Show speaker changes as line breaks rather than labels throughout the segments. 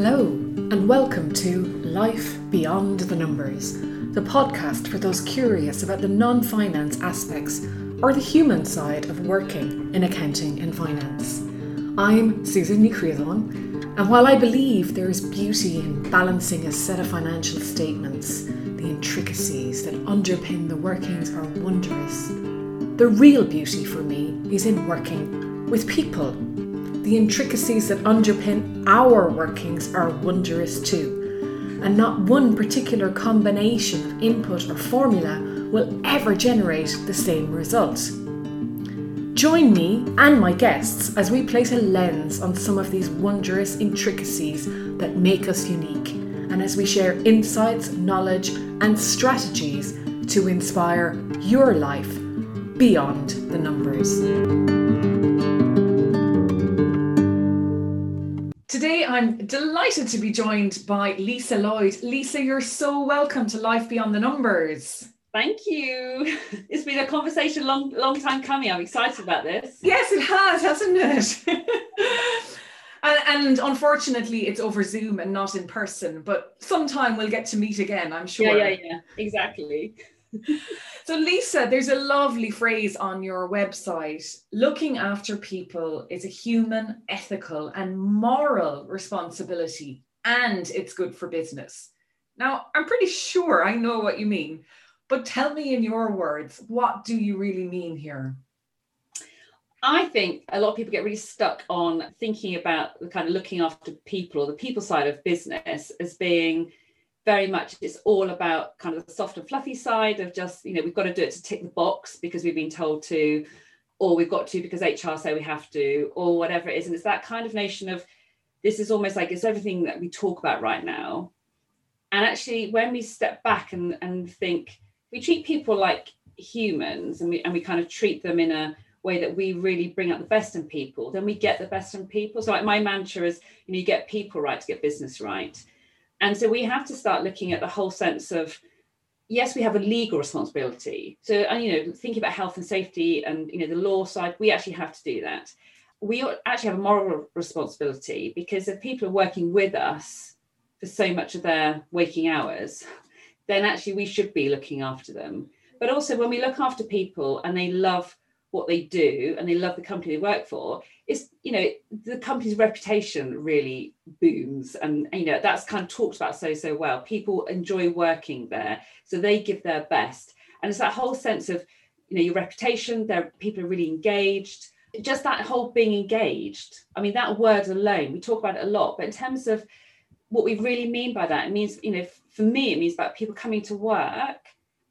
Hello, and welcome to Life Beyond the Numbers, the podcast for those curious about the non finance aspects or the human side of working in accounting and finance. I'm Susan Nicriadon, and while I believe there is beauty in balancing a set of financial statements, the intricacies that underpin the workings are wondrous. The real beauty for me is in working with people the intricacies that underpin our workings are wondrous too, and not one particular combination of input or formula will ever generate the same result. Join me and my guests as we place a lens on some of these wondrous intricacies that make us unique, and as we share insights, knowledge, and strategies to inspire your life beyond the numbers. Today, I'm delighted to be joined by Lisa Lloyd. Lisa, you're so welcome to Life Beyond the Numbers.
Thank you. It's been a conversation long, long time coming. I'm excited about this.
Yes, it has, hasn't it? and, and, unfortunately, it's over Zoom and not in person. But sometime we'll get to meet again. I'm sure.
Yeah, yeah, yeah. Exactly.
So, Lisa, there's a lovely phrase on your website looking after people is a human, ethical, and moral responsibility, and it's good for business. Now, I'm pretty sure I know what you mean, but tell me in your words, what do you really mean here?
I think a lot of people get really stuck on thinking about the kind of looking after people or the people side of business as being very much it's all about kind of the soft and fluffy side of just you know we've got to do it to tick the box because we've been told to or we've got to because hr say we have to or whatever it is. And it's that kind of notion of this is almost like it's everything that we talk about right now. And actually when we step back and, and think we treat people like humans and we and we kind of treat them in a way that we really bring out the best in people then we get the best in people. So like my mantra is you know you get people right to get business right and so we have to start looking at the whole sense of yes we have a legal responsibility. So and you know thinking about health and safety and you know the law side we actually have to do that. We actually have a moral responsibility because if people are working with us for so much of their waking hours then actually we should be looking after them. But also when we look after people and they love what they do and they love the company they work for it's you know the company's reputation really booms and you know that's kind of talked about so so well. People enjoy working there so they give their best. And it's that whole sense of you know your reputation there people are really engaged. Just that whole being engaged i mean that word alone we talk about it a lot but in terms of what we really mean by that it means you know for me it means about people coming to work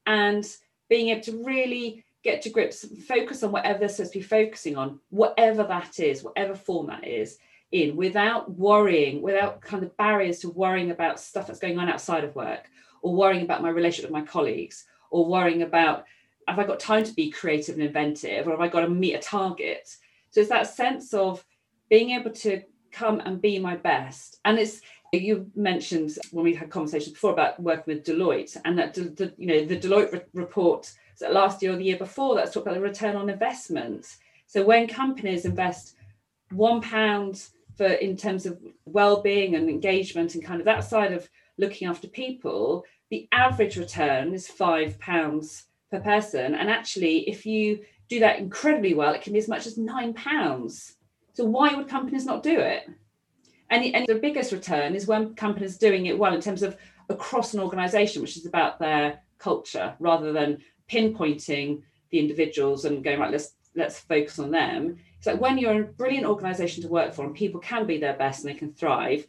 and being able to really get to grips, focus on whatever they're supposed to be focusing on, whatever that is, whatever form that is, in without worrying, without kind of barriers to worrying about stuff that's going on outside of work, or worrying about my relationship with my colleagues, or worrying about have I got time to be creative and inventive, or have I got to meet a target? So it's that sense of being able to come and be my best. And it's you mentioned when we had conversations before about working with Deloitte, and that the, you know the Deloitte re- report last year or the year before, that's talked about the return on investment. So when companies invest one pound for in terms of well-being and engagement and kind of that side of looking after people, the average return is five pounds per person. And actually, if you do that incredibly well, it can be as much as nine pounds. So why would companies not do it? And, and the biggest return is when companies are doing it well in terms of across an organization, which is about their culture rather than pinpointing the individuals and going right let's let's focus on them. It's like when you're a brilliant organization to work for and people can be their best and they can thrive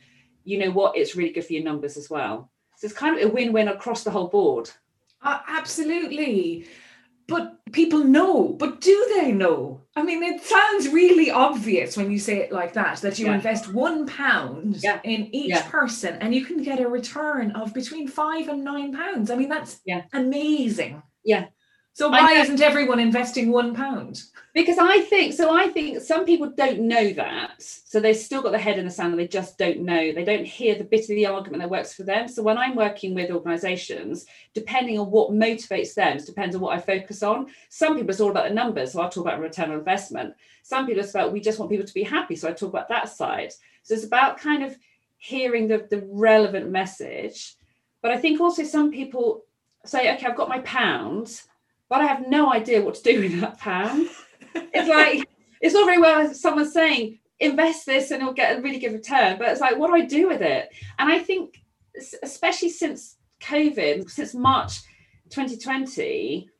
you know what? It's really good for your numbers as well. So it's kind of a win-win across the whole board.
Uh, absolutely. But people know but do they know? I mean it sounds really obvious when you say it like that that you yeah. invest one pound yeah. in each yeah. person and you can get a return of between five and nine pounds. I mean that's amazing
yeah.
So why isn't everyone investing one pound?
Because I think so. I think some people don't know that, so they've still got their head in the sand, and they just don't know. They don't hear the bit of the argument that works for them. So when I'm working with organisations, depending on what motivates them, depends on what I focus on. Some people it's all about the numbers, so I'll talk about return on investment. Some people it's about we just want people to be happy, so I talk about that side. So it's about kind of hearing the, the relevant message. But I think also some people say, okay, I've got my pound, but I have no idea what to do with that pound. it's like, it's not very well someone saying, invest this and it'll get a really good return. But it's like, what do I do with it? And I think, especially since COVID, since March 2020,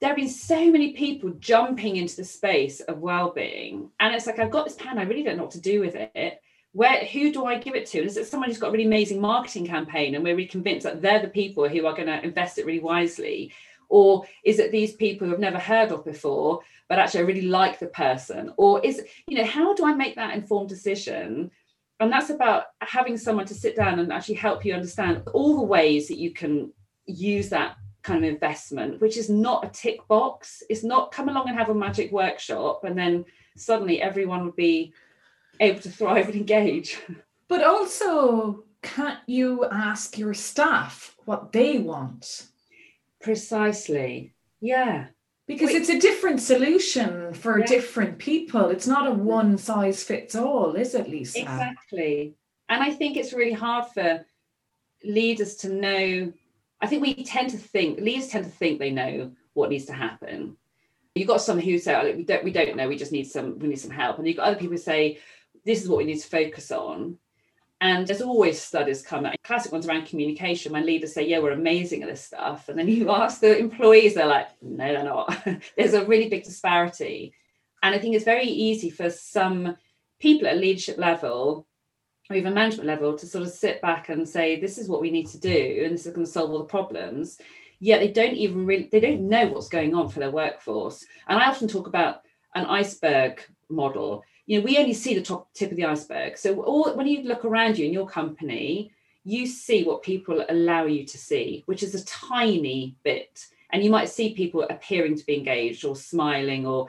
there have been so many people jumping into the space of well-being and it's like i've got this pen i really don't know what to do with it where who do i give it to? Is it someone who's got a really amazing marketing campaign and we're really convinced that they're the people who are going to invest it really wisely? Or is it these people who have never heard of before but actually i really like the person? Or is you know how do i make that informed decision? And that's about having someone to sit down and actually help you understand all the ways that you can use that kind of investment, which is not a tick box. It's not come along and have a magic workshop and then suddenly everyone would be able to thrive and engage.
But also, can't you ask your staff what they want?
Precisely. Yeah.
Because Wait. it's a different solution for yeah. different people. It's not a one size fits all, is it, Lisa?
Exactly. And I think it's really hard for leaders to know I think we tend to think leaders tend to think they know what needs to happen. You've got some who say, oh, we don't we don't know, we just need some we need some help. And you've got other people who say, this is what we need to focus on. And there's always studies come out, classic ones around communication. When leaders say, Yeah, we're amazing at this stuff. And then you ask the employees, they're like, No, they're not. there's a really big disparity. And I think it's very easy for some people at leadership level or even management level to sort of sit back and say this is what we need to do and this is going to solve all the problems yet they don't even really they don't know what's going on for their workforce and i often talk about an iceberg model you know we only see the top tip of the iceberg so all when you look around you in your company you see what people allow you to see which is a tiny bit and you might see people appearing to be engaged or smiling or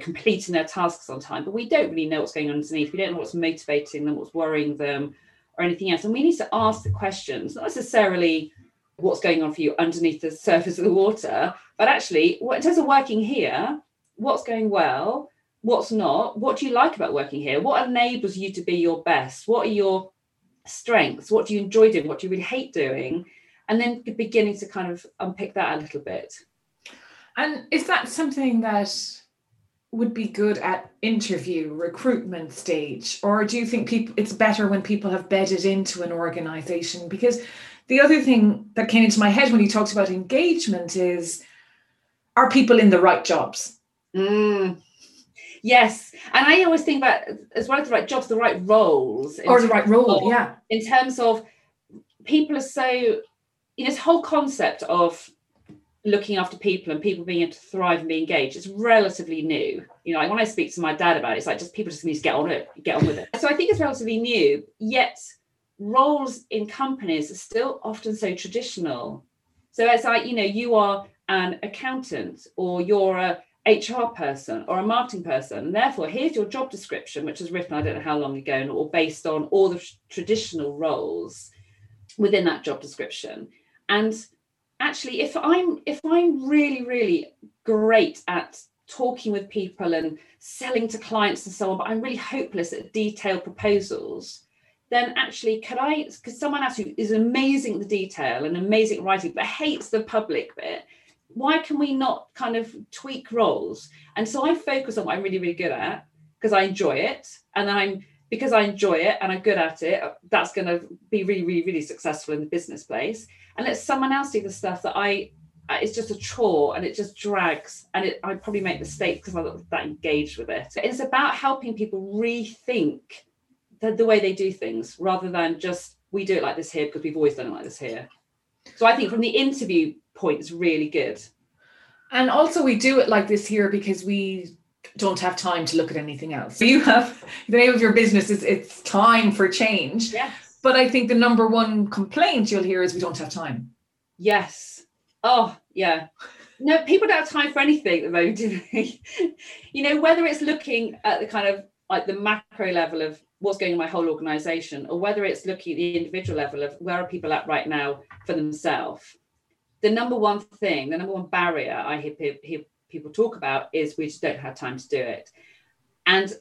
completing their tasks on time, but we don't really know what's going on underneath. We don't know what's motivating them, what's worrying them, or anything else. And we need to ask the questions, not necessarily what's going on for you underneath the surface of the water, but actually, what, in terms of working here, what's going well, what's not, what do you like about working here, what enables you to be your best, what are your strengths, what do you enjoy doing, what do you really hate doing, and then beginning to kind of unpick that a little bit.
And is that something that would be good at interview recruitment stage? Or do you think people it's better when people have bedded into an organization? Because the other thing that came into my head when you talked about engagement is are people in the right jobs?
Mm. Yes. And i always think about as well as the right jobs the right roles
or the right role of, yeah.
in terms of people are so you know this whole concept of looking after people and people being able to thrive and be engaged it's relatively new. You know like when i speak to my dad about it it's like just people just need to get on it get on with it. So i think it's relatively new yet roles in companies are still often so traditional. So it's like you know you are an accountant or you're a hr person or a marketing person and therefore here's your job description which was written i don't know how long ago or based on all the traditional roles within that job description. And actually if i'm if i'm really really great at talking with people and selling to clients and so on but i'm really hopeless at detailed proposals then actually could i because someone else who is amazing at the detail and amazing at writing but hates the public bit why can we not kind of tweak roles and so i focus on what i'm really really good at because i enjoy it and i'm because I enjoy it and I'm good at it, that's going to be really, really, really successful in the business place. And let someone else do the stuff that I, it's just a chore and it just drags. And it, I probably make mistakes because I'm not that engaged with it. It's about helping people rethink the, the way they do things rather than just, we do it like this here because we've always done it like this here. So I think from the interview point, it's really good.
And also, we do it like this here because we don't have time to look at anything else. So you have the name of your business is it's time for change.
Yes.
But I think the number one complaint you'll hear is we don't have time.
Yes. Oh, yeah. No, people don't have time for anything at the moment, do they? you know, whether it's looking at the kind of like the macro level of what's going on in my whole organization, or whether it's looking at the individual level of where are people at right now for themselves. The number one thing, the number one barrier I hear, hear people talk about is we just don't have time to do it. And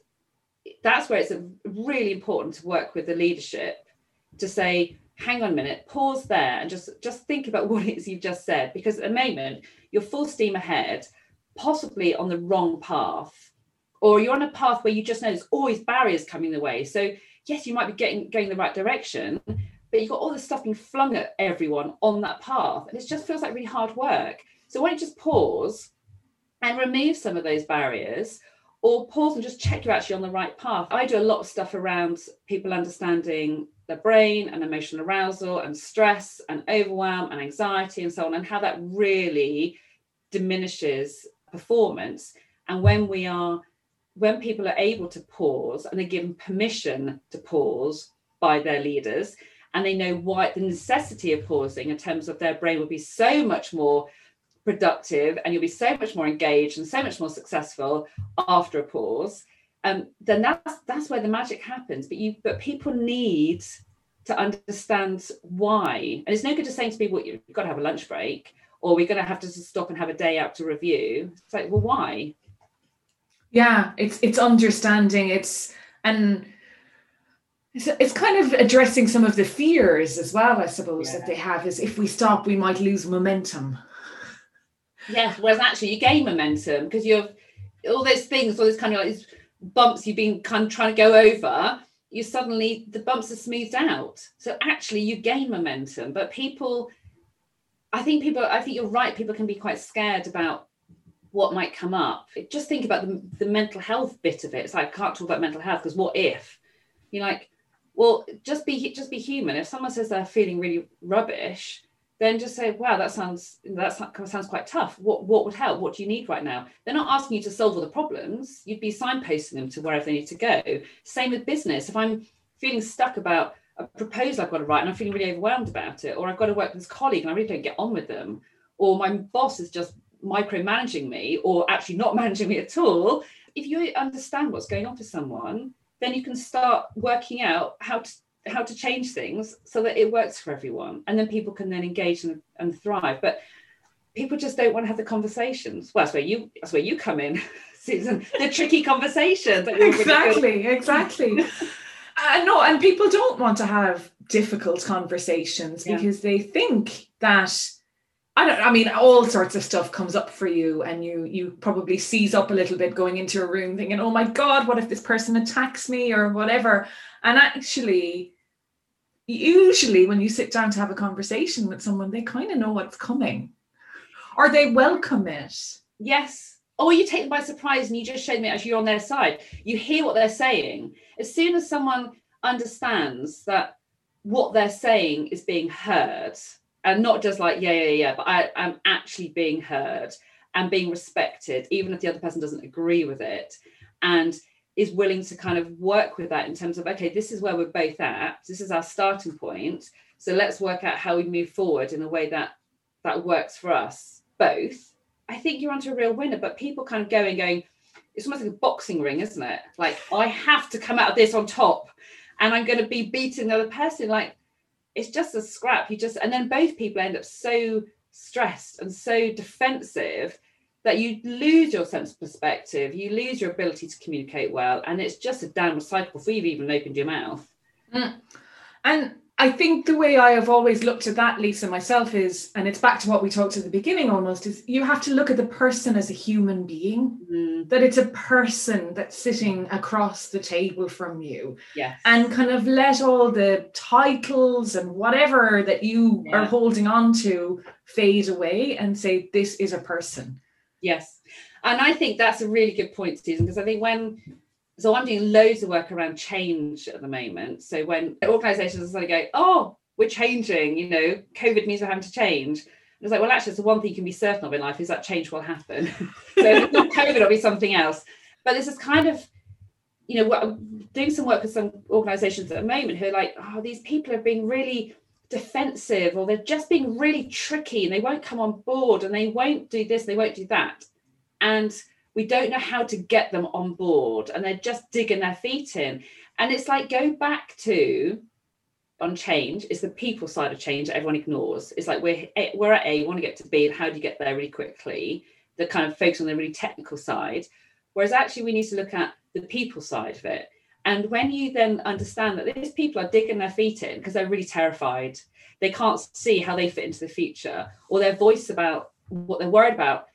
that's where it's really important to work with the leadership to say, hang on a minute, pause there and just just think about what it is you've just said. Because at the moment, you're full steam ahead, possibly on the wrong path, or you're on a path where you just know there's always barriers coming the way. So yes, you might be getting going the right direction, but you've got all this stuff being flung at everyone on that path. And it just feels like really hard work. So why don't you just pause and remove some of those barriers or pause and just check you're actually on the right path. I do a lot of stuff around people understanding their brain and emotional arousal and stress and overwhelm and anxiety and so on, and how that really diminishes performance. And when we are, when people are able to pause and they're given permission to pause by their leaders, and they know why the necessity of pausing in terms of their brain will be so much more productive and you'll be so much more engaged and so much more successful after a pause um, then that's that's where the magic happens. But you but people need to understand why. And it's no good just saying to people you've got to have a lunch break or we're going to have to stop and have a day out to review. It's like well why?
Yeah it's it's understanding. It's and it's, it's kind of addressing some of the fears as well i suppose yeah. that they have is if we stop we might lose momentum.
Yeah whereas actually you gain momentum because you've all those things all those kind of like bumps you've been kind of trying to go over you suddenly the bumps are smoothed out. So actually you gain momentum but people i think people i think you're right people can be quite scared about what might come up. Just think about the, the mental health bit of it. It's like i can't talk about mental health because what if? You're like well just be just be human if someone says they're feeling really rubbish then just say, wow, that sounds that sounds quite tough. What what would help? What do you need right now? They're not asking you to solve all the problems. You'd be signposting them to wherever they need to go. Same with business. If I'm feeling stuck about a proposal I've got to write and I'm feeling really overwhelmed about it, or I've got to work with this colleague and I really don't get on with them, or my boss is just micromanaging me or actually not managing me at all. If you understand what's going on for someone, then you can start working out how to how to change things so that it works for everyone. And then people can then engage and, and thrive. But people just don't want to have the conversations. Well that's where you that's where you come in susan the tricky conversations
exactly exactly. Uh, no and people don't want to have difficult conversations yeah. because they think that I don't I mean all sorts of stuff comes up for you and you you probably seize up a little bit going into a room thinking oh my god what if this person attacks me or whatever and actually, usually when you sit down to have a conversation with someone, they kind of know what's coming or they welcome it.
Yes. Or you take them by surprise and you just show them it as you're on their side. You hear what they're saying. As soon as someone understands that what they're saying is being heard and not just like, yeah, yeah, yeah, but I, I'm actually being heard and being respected, even if the other person doesn't agree with it. And is willing to kind of work with that in terms of okay this is where we're both at this is our starting point so let's work out how we move forward in a way that that works for us both i think you're onto a real winner but people kind of going going it's almost like a boxing ring isn't it like i have to come out of this on top and i'm going to be beating the other person like it's just a scrap you just and then both people end up so stressed and so defensive that you lose your sense of perspective, you lose your ability to communicate well, and it's just a downward cycle before you've even opened your mouth.
Mm. And I think the way I have always looked at that, Lisa, myself is, and it's back to what we talked at the beginning almost, is you have to look at the person as a human being, mm. that it's a person that's sitting across the table from you.
Yes.
And kind of let all the titles and whatever that you yeah. are holding on to fade away and say, this is a person
Yes. And I think that's a really good point, Susan, because I think when so I'm doing loads of work around change at the moment. So when organizations are sort of going, oh, we're changing, you know, COVID means we're having to change. And it's like, well, actually, it's the one thing you can be certain of in life is that change will happen. so if not COVID, it'll be something else. But this is kind of, you know, doing some work with some organizations at the moment who are like, oh, these people are being really defensive or they're just being really tricky and they won't come on board and they won't do this, they won't do that. And we don't know how to get them on board and they're just digging their feet in. And it's like go back to on change is the people side of change that everyone ignores. It's like we're eh, we're at A, we want to get to B, and how do you get there really quickly? The kind of focus on the really technical side. Whereas actually we need to look at the people side of it. And when you then understand that these people are digging their feet in because they're really terrified, they can't see how they fit into the future, or their voice about what they're worried about,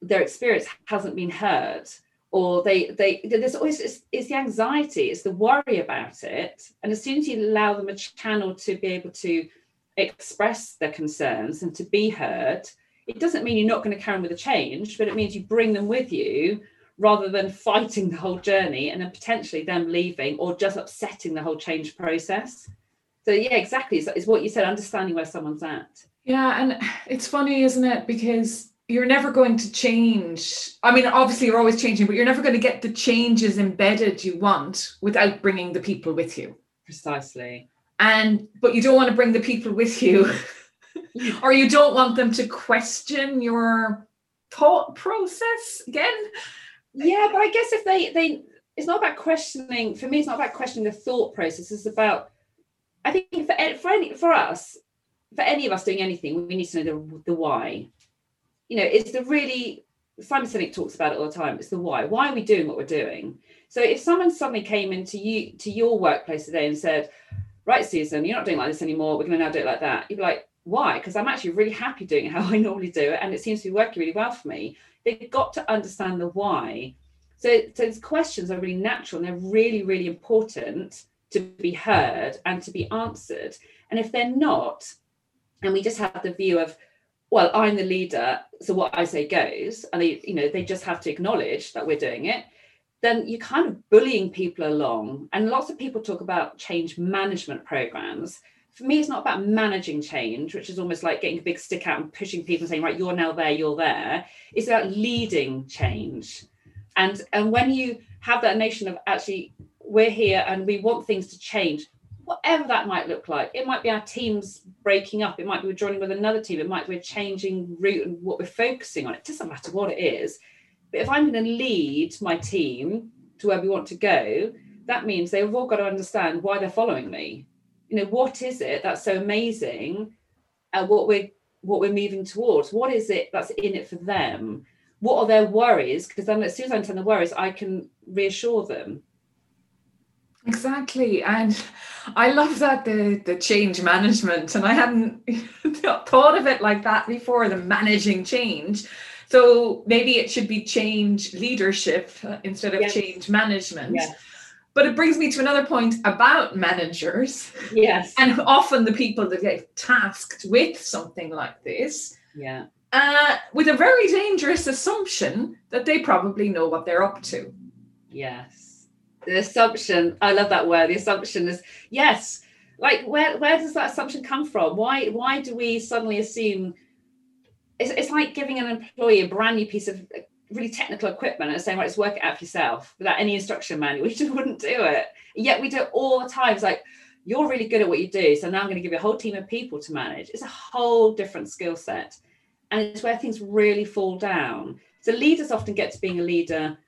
their experience hasn't been heard, or they they there's always it's, it's the anxiety, it's the worry about it. And as soon as you allow them a channel to be able to express their concerns and to be heard, it doesn't mean you're not going to carry on with the change, but it means you bring them with you rather than fighting the whole journey and then potentially them leaving or just upsetting the whole change process. So yeah, exactly. It's, it's what you said, understanding where someone's at.
Yeah, and it's funny, isn't it? Because you're never going to change. I mean, obviously you're always changing, but you're never going to get the changes embedded you want without bringing the people with you.
Precisely.
And but you don't want to bring the people with you, or you don't want them to question your thought process again
yeah but i guess if they they it's not about questioning for me it's not about questioning the thought process it's about i think for for any for us for any of us doing anything we need to know the, the why you know it's the really simon sinek talks about it all the time it's the why why are we doing what we're doing so if someone suddenly came into you to your workplace today and said right susan you're not doing like this anymore we're going to now do it like that you'd be like why because i'm actually really happy doing how i normally do it and it seems to be working really well for me they've got to understand the why. So, so these questions are really natural and they're really, really important to be heard and to be answered. And if they're not, and we just have the view of, well, I'm the leader, so what I say goes, and they, you know, they just have to acknowledge that we're doing it, then you're kind of bullying people along. And lots of people talk about change management programs for me, it's not about managing change, which is almost like getting a big stick out and pushing people and saying, right, you're now there, you're there. It's about leading change. And, and when you have that notion of actually, we're here and we want things to change, whatever that might look like, it might be our teams breaking up, it might be we're joining with another team, it might be we're changing route and what we're focusing on. It doesn't matter what it is. But if I'm going to lead my team to where we want to go, that means they've all got to understand why they're following me. You know what is it that's so amazing and what we're what we're moving towards? What is it that's in it for them? What are their worries? Because then as soon as i understand the worries i can reassure them
exactly and i love that the the change management and i hadn't thought of it like that before the managing change so maybe it should be change leadership uh, instead of yes. change management yes but it brings me to another point about managers.
Yes.
And often the people that get tasked with something like this.
Yeah.
Uh, with a very dangerous assumption that they probably know what they're up to.
Yes. The assumption, I love that word. The assumption is yes. Like where where does that assumption come from? Why why do we suddenly assume it's, it's like giving an employee a brand new piece of uh, really technical equipment and saying, right, let's work it out for yourself without any instruction manual. We just wouldn't do it. yet we do it all the time. It's like, you're really good at what you do. So now I'm going to give you a whole team of people to manage. It's a whole different skill set. And it's where things really fall down. So leaders often get to being a leader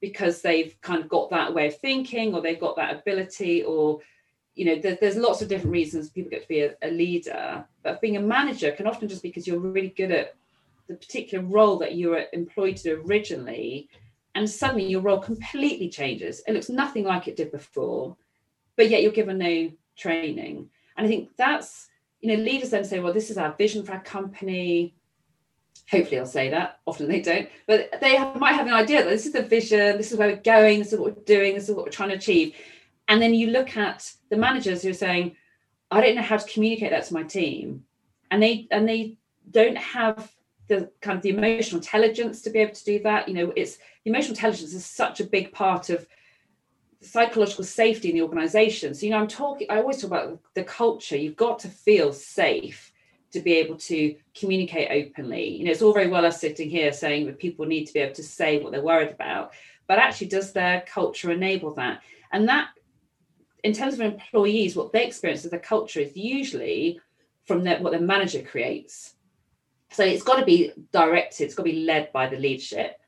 because they've kind of got that way of thinking or they've got that ability or you know there, there's lots of different reasons people get to be a, a leader but being a manager can often just because you're really good at the particular role that you were employed to originally, and suddenly your role completely changes. It looks nothing like it did before, but yet you're given no training. And I think that's, you know, leaders then say, well, this is our vision for our company. Hopefully, I'll say that. Often they don't, but they have, might have an idea that this is the vision, this is where we're going, this is what we're doing, this is what we're trying to achieve. And then you look at the managers who are saying, I don't know how to communicate that to my team. And they and they don't have the kind of the emotional intelligence to be able to do that you know it's emotional intelligence is such a big part of psychological safety in the organization so you know i'm talking i always talk about the culture you've got to feel safe to be able to communicate openly. You know it's all very well us sitting here saying that people need to be able to say what they're worried about but actually does their culture enable that? And that in terms of employees what they experience as a culture is usually from their, what their manager creates. So it's got to be directed, it's got to be led by the leadership.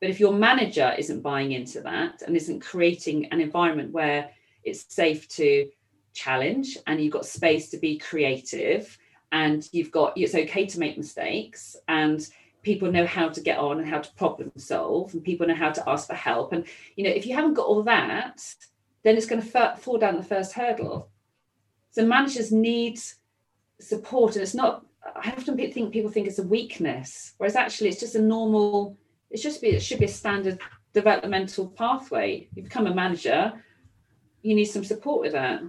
But if your manager isn't buying into that and isn't creating an environment where it's safe to challenge and you've got space to be creative and you've got it's okay to make mistakes and people know how to get on and how to problem solve and people know how to ask for help and you know if you haven't got all that then it's going to fall down the first hurdle. So managers need support, and it's not. I often think people think it's a weakness, whereas actually it's just a normal. It should be. It should be a standard developmental pathway. You become a manager, you need some support with that.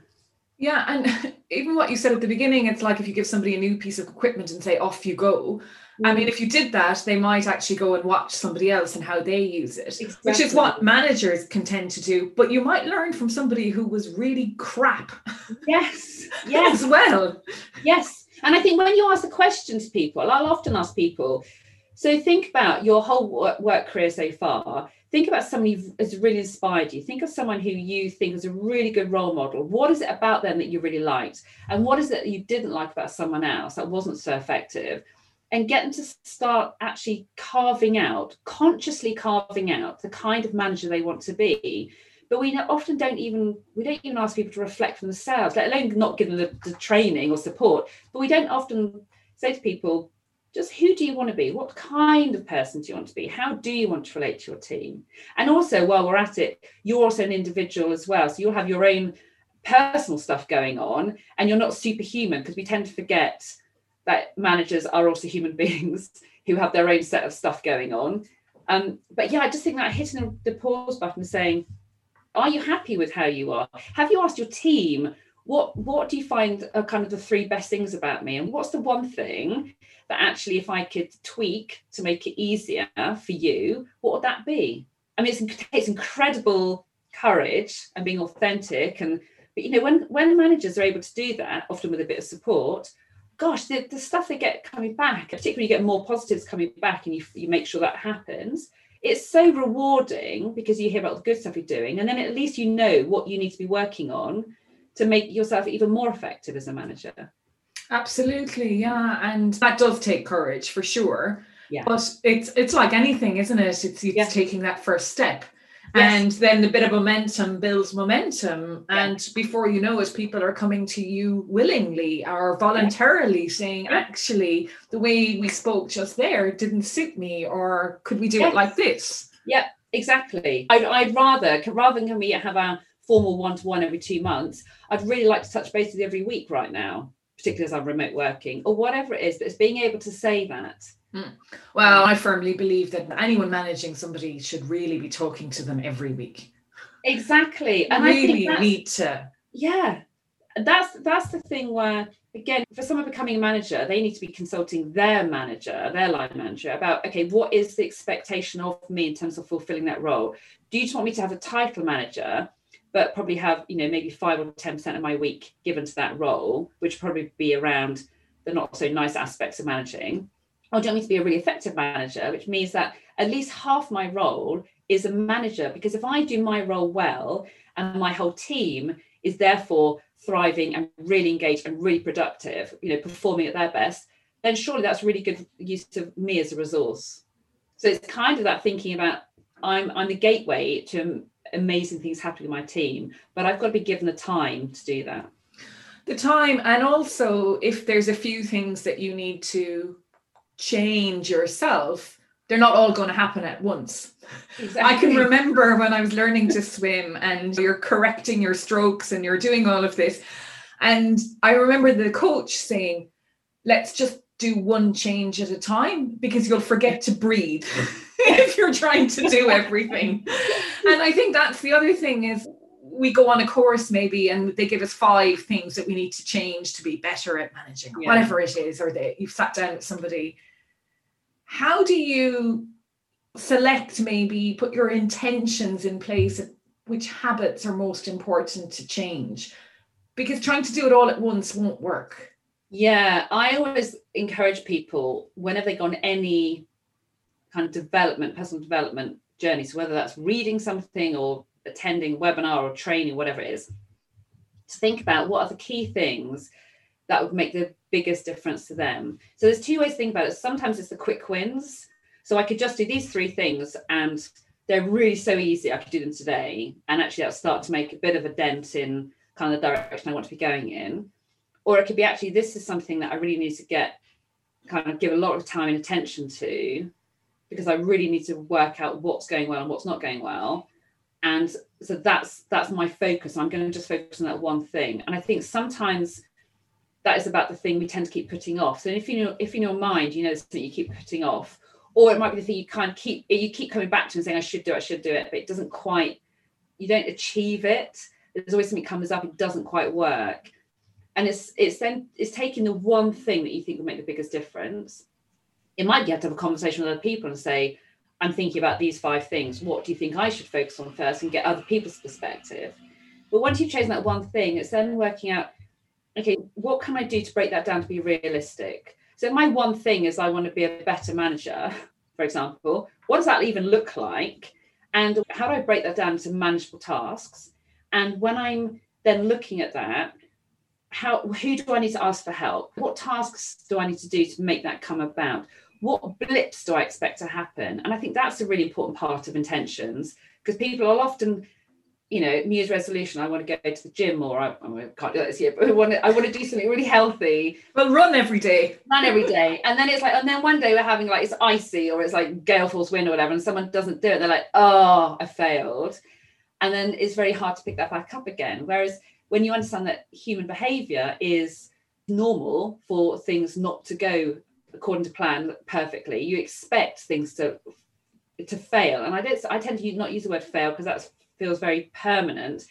Yeah, and even what you said at the beginning, it's like if you give somebody a new piece of equipment and say, off you go. Mm. I mean, if you did that, they might actually go and watch somebody else and how they use it, exactly. which is what managers can tend to do. But you might learn from somebody who was really crap.
Yes, yes.
as well.
Yes. And I think when you ask the question to people, I'll often ask people, so think about your whole work career so far think about somebody who has really inspired you. Think of someone who you think is a really good role model. What is it about them that you really liked? And what is it that you didn't like about someone else that wasn't so effective? And get them to start actually carving out, consciously carving out the kind of manager they want to be. But we often don't even we don't even ask people to reflect for themselves, let alone not give them the, the training or support. But we don't often say to people, just who do you want to be? What kind of person do you want to be? How do you want to relate to your team? And also, while we're at it, you're also an individual as well. So you'll have your own personal stuff going on, and you're not superhuman because we tend to forget that managers are also human beings who have their own set of stuff going on. Um, but yeah, I just think that hitting the pause button saying, are you happy with how you are? Have you asked your team what what do you find are kind of the three best things about me? And what's the one thing that actually if i could tweak to make it easier for you what would that be? I mean it takes incredible courage and being authentic and but you know when when managers are able to do that often with a bit of support gosh the, the stuff they get coming back particularly you get more positives coming back and you, you make sure that happens it's so rewarding because you hear about the good stuff you're doing and then at least you know what you need to be working on to make yourself even more effective as a manager.
Absolutely, yeah, and that does take courage for sure.
Yeah.
But it's it's like anything, isn't it? It's, it's yeah. taking that first step. Yes. And then the bit of momentum builds momentum. Yeah. And before you know it, people are coming to you willingly or voluntarily yeah. saying, actually, the way we spoke just there didn't suit me, or could we do yes. it like this?
Yeah, exactly. I'd, I'd rather, rather than we have our formal one to one every two months, I'd really like to touch base with you every week right now, particularly as I'm remote working or whatever it is. But it's being able to say that.
Mm. Well, I firmly believe that anyone managing somebody should really be talking to them every week.
Exactly,
and really I need to.
Yeah, that's that's the thing where again for someone becoming a manager they need to be consulting their manager their line manager about okay what is the expectation of me in terms of fulfilling that role do you just want me to have a title manager but probably have you know maybe five or ten percent of my week given to that role, which probably be around the not so nice aspects of managing. Or do you want me to be a really effective manager, which means that at least half my role is a manager? Because if I do my role well and my whole team is therefore thriving and really engaged and really productive, you know, performing at their best, then surely that's really good use of me as a resource. So it's kind of that thinking about I'm I'm the gateway to amazing things happening in my team, but I've got to be given the time to do that.
The time, and also if there's a few things that you need to change yourself, they're not all going to happen at once. Exactly. I can remember when I was learning to swim and you're correcting your strokes and you're doing all of this. And I remember the coach saying, let's just do one change at a time because you'll forget to breathe if you're trying to do everything. And I think that's the other thing is we go on a course maybe and they give us five things that we need to change to be better at managing yeah. whatever it is or that you've sat down with somebody how do you select maybe put your intentions in place which habits are most important to change because trying to do it all at once won't work
yeah, I always encourage people whenever they go on any kind of development, personal development journey, so whether that's reading something or attending a webinar or training, whatever it is, to think about what are the key things that would make the biggest difference to them. So there's two ways to think about it. Sometimes it's the quick wins. So I could just do these three things and they're really so easy. I could do them today. And actually that'll start to make a bit of a dent in kind of the direction I want to be going in or it could be actually this is something that I really need to get kind of give a lot of time and attention to because I really need to work out what's going well and what's not going well. and so that's that's my focus. I'm going to just focus on that one thing. And i think sometimes that is about the thing we tend to keep putting off. So if you know if in your mind you know something you keep putting off or it might be the thing you kind of keep you keep coming back to and saying i should do it i should do it but it doesn't quite you don't achieve it. There's always something comes up it doesn't quite work. And it's it's then it's taking the one thing that you think will make the biggest difference it might be have to have a conversation with other people and say I'm thinking about these five things. What do you think I should focus on first and get other people's perspective? But once you've chosen that one thing, it's then working out, okay, what can I do to break that down to be realistic? So my one thing is I want to be a better manager, for example. What does that even look like? And how do I break that down into manageable tasks? And when I'm then looking at that, how who do I need to ask for help? What tasks do I need to do to make that come about? What blips do I expect to happen? And I think that's a really important part of intentions because people are often, you know, New Year's resolution, I want to go to the gym or I, I can't do that this year, but I want to, I want to do something really healthy.
Well, run every day.
Run every day. And then it's like, and then one day we're having like, it's icy or it's like gale force wind or whatever, and someone doesn't do it. They're like, oh, I failed. And then it's very hard to pick that back up again. Whereas when you understand that human behavior is normal for things not to go according to plan perfectly you expect things to to fail. And i don't i tend to not use the word fail because that feels very permanent.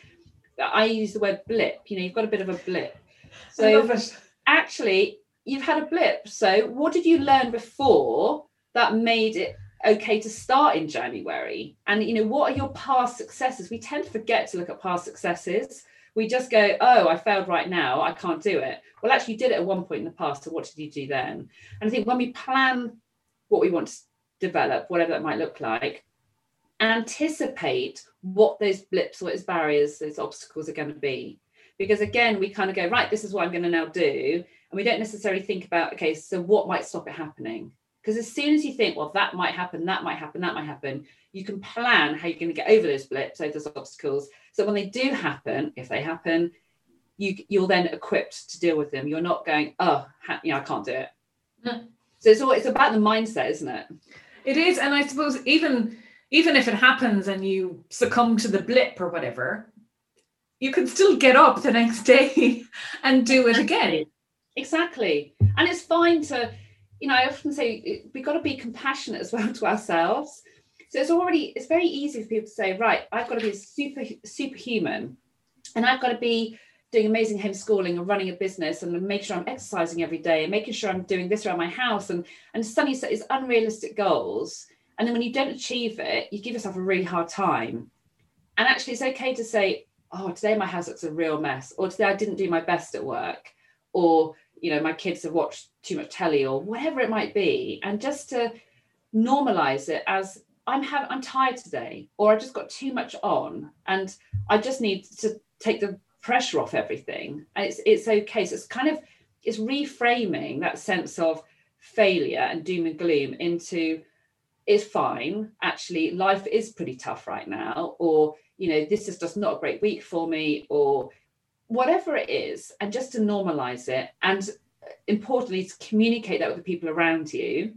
I use the word blip you know you've got a bit of a blip. So actually you've had a blip. So what did you learn before that made it okay to start in january? And you know what are your past successes? We tend to forget to look at past successes we just go, oh, I failed right now, I can't do it. Well, actually, you did it at one point in the past. So what did you do then? And I think when we plan what we want to develop, whatever that might look like, anticipate what those blips, what those barriers, those obstacles are going to be. Because again, we kind of go, right, this is what I'm going to now do. And we don't necessarily think about, okay, so what might stop it happening? Because as soon as you think, well, that might happen, that might happen, that might happen, you can plan how you're going to get over those blips, over those obstacles. So when they do happen, if they happen, you you're then equipped to deal with them. You're not going, oh, ha- yeah, I can't do it. Mm. So it's all it's about the mindset, isn't it?
It is, and I suppose even even if it happens and you succumb to the blip or whatever, you can still get up the next day and do it again.
Exactly, and it's fine to, you know, I often say we've got to be compassionate as well to ourselves so it's already it's very easy for people to say, right, I've got to be super superhuman, and I've got to be doing amazing homeschooling and running a business and making sure I'm exercising every day and making sure I'm doing this around my house and and suddenly set these unrealistic goals. And then when you don't achieve it, you give yourself a really hard time. And actually, it's okay to say, oh, today my house looks a real mess, or today I didn't do my best at work, or you know, my kids have watched too much telly, or whatever it might be, and just to normalize it as I'm have I'm tired today, or I just got too much on, and I just need to take the pressure off everything. And it's it's okay. So it's kind of it's reframing that sense of failure and doom and gloom into it's fine. Actually, life is pretty tough right now, or you know, this is just not a great week for me, or whatever it is, and just to normalize it and uh, importantly to communicate that with the people around you.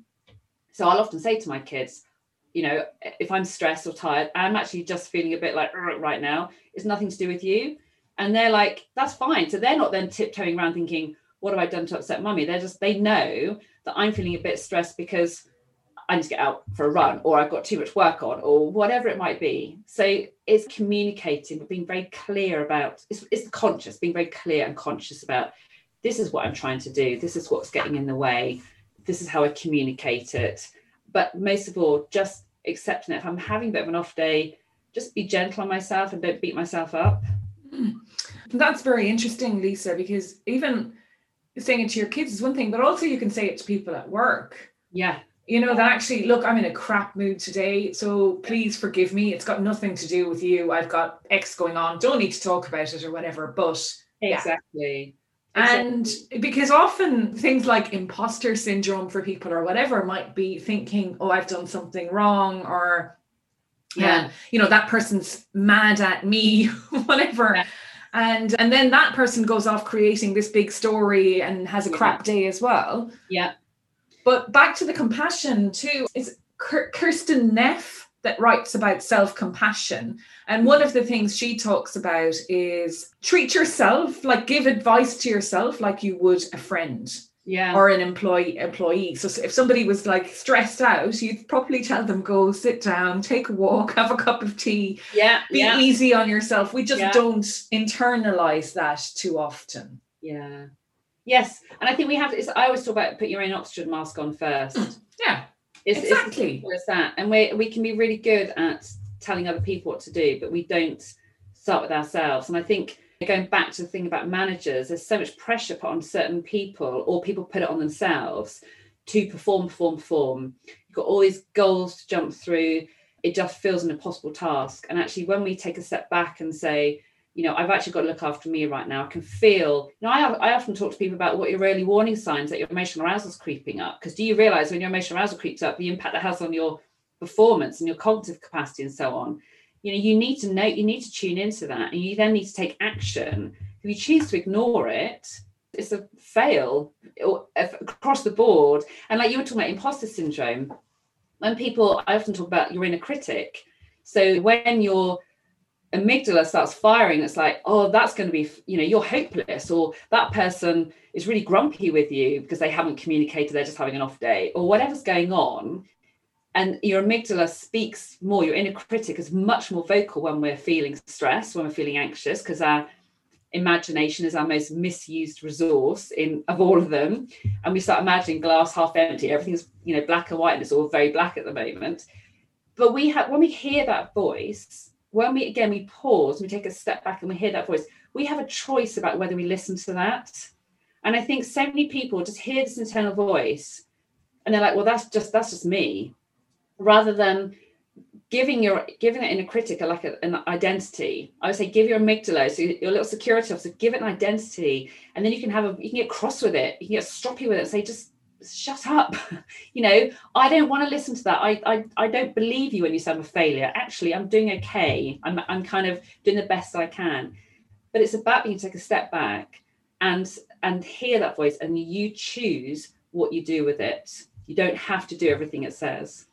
So I'll often say to my kids, you know, if I'm stressed or tired, I'm actually just feeling a bit like right now. It's nothing to do with you. And they're like, that's fine. So they're not then tiptoeing around thinking, what have I done to upset mummy? They're just, they know that I'm feeling a bit stressed because I need to get out for a run or I've got too much work on or whatever it might be. So it's communicating, but being very clear about it's, it's conscious, being very clear and conscious about this is what I'm trying to do. This is what's getting in the way. This is how I communicate it. But most of all, just accepting it. If I'm having a bit of an off day, just be gentle on myself and don't beat myself up. Mm.
That's very interesting, Lisa, because even saying it to your kids is one thing, but also you can say it to people at work.
Yeah.
You know, that actually, look, I'm in a crap mood today, so please forgive me. It's got nothing to do with you. I've got X going on. Don't need to talk about it or whatever, but
exactly.
And because often things like imposter syndrome for people or whatever might be thinking, oh, I've done something wrong, or yeah, you know, that person's mad at me, whatever. Yeah. And and then that person goes off creating this big story and has a crap day as well.
Yeah.
But back to the compassion too, is Kristin Neff that writes about self compassion. And one of the things she talks about is treat yourself, like give advice to yourself like you would a friend
yeah.
or an employee employee. So if somebody was like stressed out you'd probably tell them go sit down take a walk have a cup of tea.
Yeah
be
yeah.
easy on yourself. We just
Yeah.
don't internalize that too often.
Yeah. Yes. And i think we have it's, i always talk about put your own oxygen mask on first.
Yeah
It's,
Exactly.
It's, as simple as that. And we we can be really good at telling other people what to do, but we don't start with ourselves. And I think going back to the thing about managers, there's so much pressure put on certain people, or people put it on themselves to perform, perform, perform. You've got all these goals to jump through. It just feels an impossible task. And actually, when we take a step back and say, you know, I've actually got to look after me right now. I can feel, you know, I, I often talk to people about what your early warning signs that your emotional arousal is creeping up. Because do you realize when your emotional arousal creeps up, the impact that has on your performance and your cognitive capacity and so on? You know, you need to know, you need to tune into that, and you then need to take action. If you choose to ignore it, it's a fail across the board. And like you were talking about imposter syndrome, when people, I often talk about your inner critic. So when you're amygdala starts firing it's like oh that's going to be you know you're hopeless or that person is really grumpy with you because they haven't communicated they're just having an off day or whatever's going on. And your amygdala speaks more your inner critic is much more vocal when we're feeling stressed when we're feeling anxious because our imagination is our most misused resource in of all of them. And we start imagining glass half empty everything's you know black and white and it's all very black at the moment. But we have when we hear that voice when we again we pause we take a step back and we hear that voice we have a choice about whether we listen to that. And i think so many people just hear this internal voice and they're like well that's just that's just me rather than giving your giving it in a critic like a, an identity. I would say give your amygdala so your little security officer give it an identity and then you can have a you can get cross with it you can get stroppy with it and say just shut up you know i don't want to listen to that I, I i don't believe you when you say i'm a failure actually i'm doing okay i'm i'm kind of doing the best i can but it's about being to take a step back and and hear that voice and you choose what you do with it you don't have to do everything it says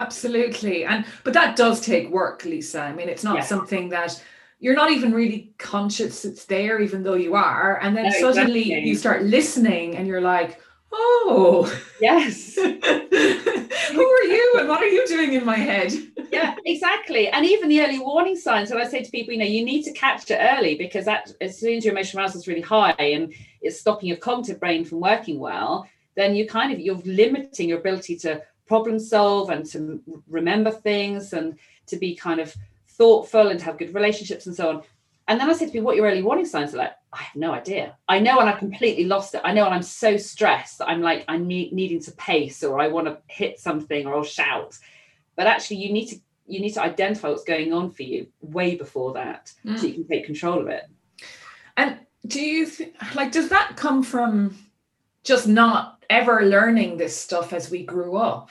Absolutely. And but that does take work, Lisa. I mean, it's not
Yeah.
something that you're not even really conscious it's there, even though you are. And then
No,
suddenly
exactly.
you start listening and you're like, oh,
yes.
Who are you and what are you doing in my head?
yeah exactly. And even the early warning signs when i say to people you know you need to catch it early because that as soon as your emotional arousal is really high and it's stopping your cognitive brain from working well then you kind of you're limiting your ability to problem solve and to remember things and to be kind of thoughtful and to have good relationships and so on. And then i say to people what your early warning signs are like i have no idea. I know when i've completely lost it. I know when i'm so stressed that i'm like i'm need, needing to pace or i want to hit something or i'll shout. But actually you need to you need to identify what's going on for you way before that so mm. you can take control of it.
And do you th- like does that come from just not ever learning this stuff as we grew up?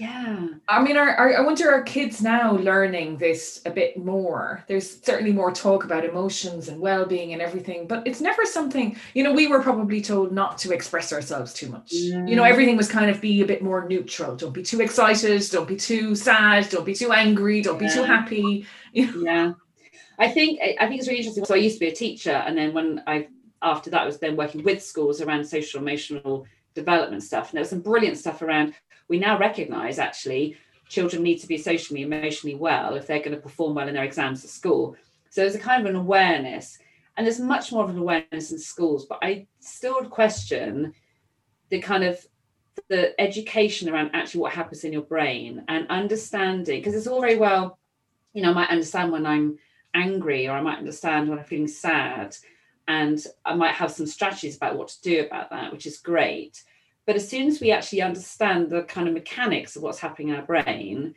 Yeah
I mean, are, are, I wonder are kids now learning this a bit more? There's certainly more talk about emotions and well-being and everything, but it's never something. You know, we were probably told not to express ourselves too much. You know,
Mm.
everything was kind of be a bit more neutral. Don't be too excited. Don't be too sad. Don't be too angry. Don't be too
Yeah.
happy.
yeah i think i think it's really interesting so i used to be a teacher and then when i after that I was then working with schools around social emotional development stuff. And there was some brilliant stuff around we now recognize actually children need to be socially emotionally well if they're going to perform well in their exams at school. So there's a kind of an awareness and there's much more of an awareness in schools but i still would question the kind of the education around actually what happens in your brain and understanding because it's all very well you know i might understand when i'm angry or i might understand when i'm feeling sad and i might have some strategies about what to do about that which is great but as soon as we actually understand the kind of mechanics of what's happening in our brain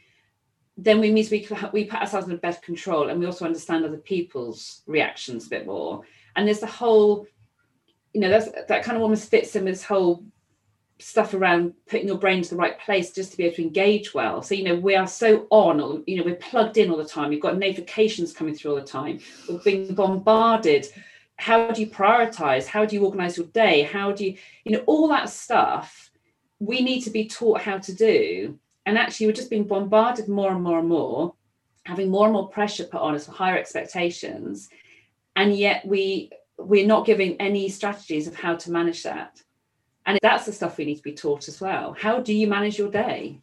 then we means we we put ourselves in better control and we also understand other people's reactions a bit more. And there's the whole you know that's that kind of almost fits in with this whole stuff around putting your brain to the right place just to be able to engage well. So you know we are so on or you know we're plugged in all the time. You've got notifications coming through all the time. We're being bombarded how do you prioritize how do you organize your day how do you you know all that stuff we need to be taught how to do And actually, we're just being bombarded more and more and more, having more and more pressure put on us for higher expectations. And yet we we're not giving any strategies of how to manage that. And that's the stuff we need to be taught as well. How do you manage your day?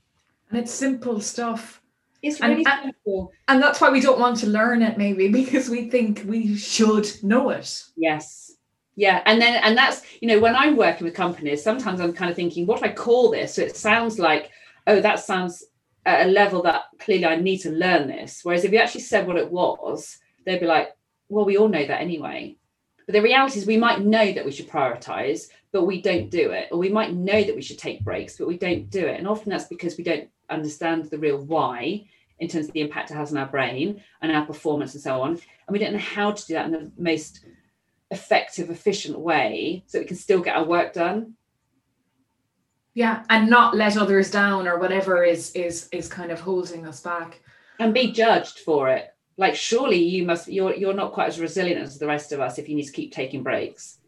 And it's simple stuff.
It's really
and,
simple.
And that's why we don't want to learn it, maybe, because we think we should know it.
Yes. Yeah. And then, and that's, you know, when I'm working with companies, sometimes I'm kind of thinking, what do I call this? So it sounds like, oh, that sounds at a level that clearly I need to learn this. Whereas if you actually said what it was, they'd be like, well, we all know that anyway. But the reality is, we might know that we should prioritize, but we don't do it. Or we might know that we should take breaks, but we don't do it. And often that's because we don't understand the real why in terms of the impact it has on our brain and our performance and so on. And we don't know how to do that in the most effective, efficient way so we can still get our work done.
Yeah, and not let others down or whatever is is is kind of holding us back.
And be judged for it like surely you must you're you're not quite as resilient as the rest of us if you need to keep taking breaks.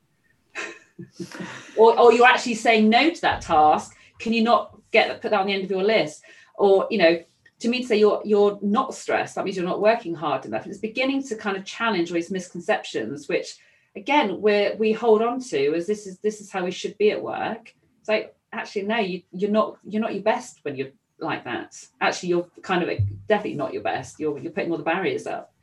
Or, or you're actually saying no to that task. Can you not get put that on the end of your list? Or you know to me to say you're you're not stressed that means you're not working hard enough. It's beginning to kind of challenge all these misconceptions which again we we hold on to as this is this is how we should be at work. It's like actually no you, you're not you're not your best when you're like that. Actually, you're kind of definitely not your best. You're you're putting all the barriers up.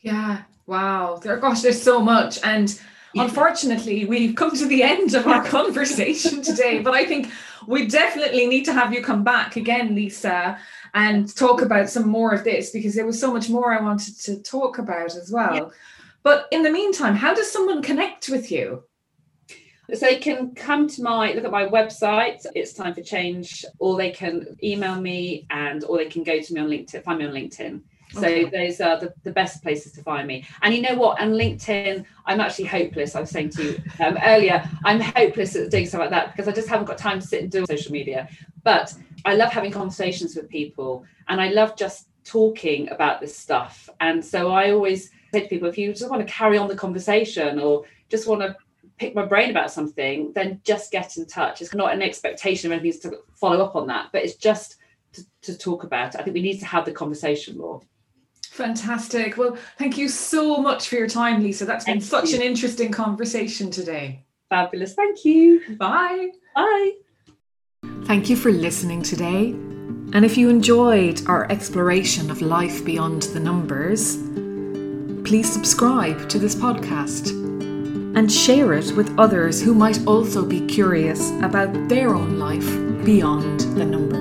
Yeah. Wow. There, gosh, there's so much, and unfortunately, we've come to the end of our conversation today. But I think we definitely need to have you come back again, Lisa, and talk about some more of this because there was so much more I wanted to talk about as well. Yeah. But in the meantime, how does someone connect with you?
So they can come to my look at my website, it's time for change, or they can email me and or they can go to me on LinkedIn, find me on LinkedIn. So okay. those are the, the best places to find me. And you know what? And LinkedIn, I'm actually hopeless. I was saying to you um, earlier, I'm hopeless at doing stuff like that because I just haven't got time to sit and do social media. But I love having conversations with people and I love just talking about this stuff. And so I always say to people, if you just want to carry on the conversation or just want to pick my brain about something, then just get in touch. It's not an expectation of anything to follow up on that, but it's just to, to talk about it. I think we need to have the conversation more.
Fantastic. Well, thank you so much for your time, Lisa. That's been thank such you. an interesting conversation today.
Fabulous. Thank you.
Bye.
Bye.
Thank you for listening today. And if you enjoyed our exploration of life beyond the numbers, please subscribe to this podcast and share it with others who might also be curious about their own life beyond the number.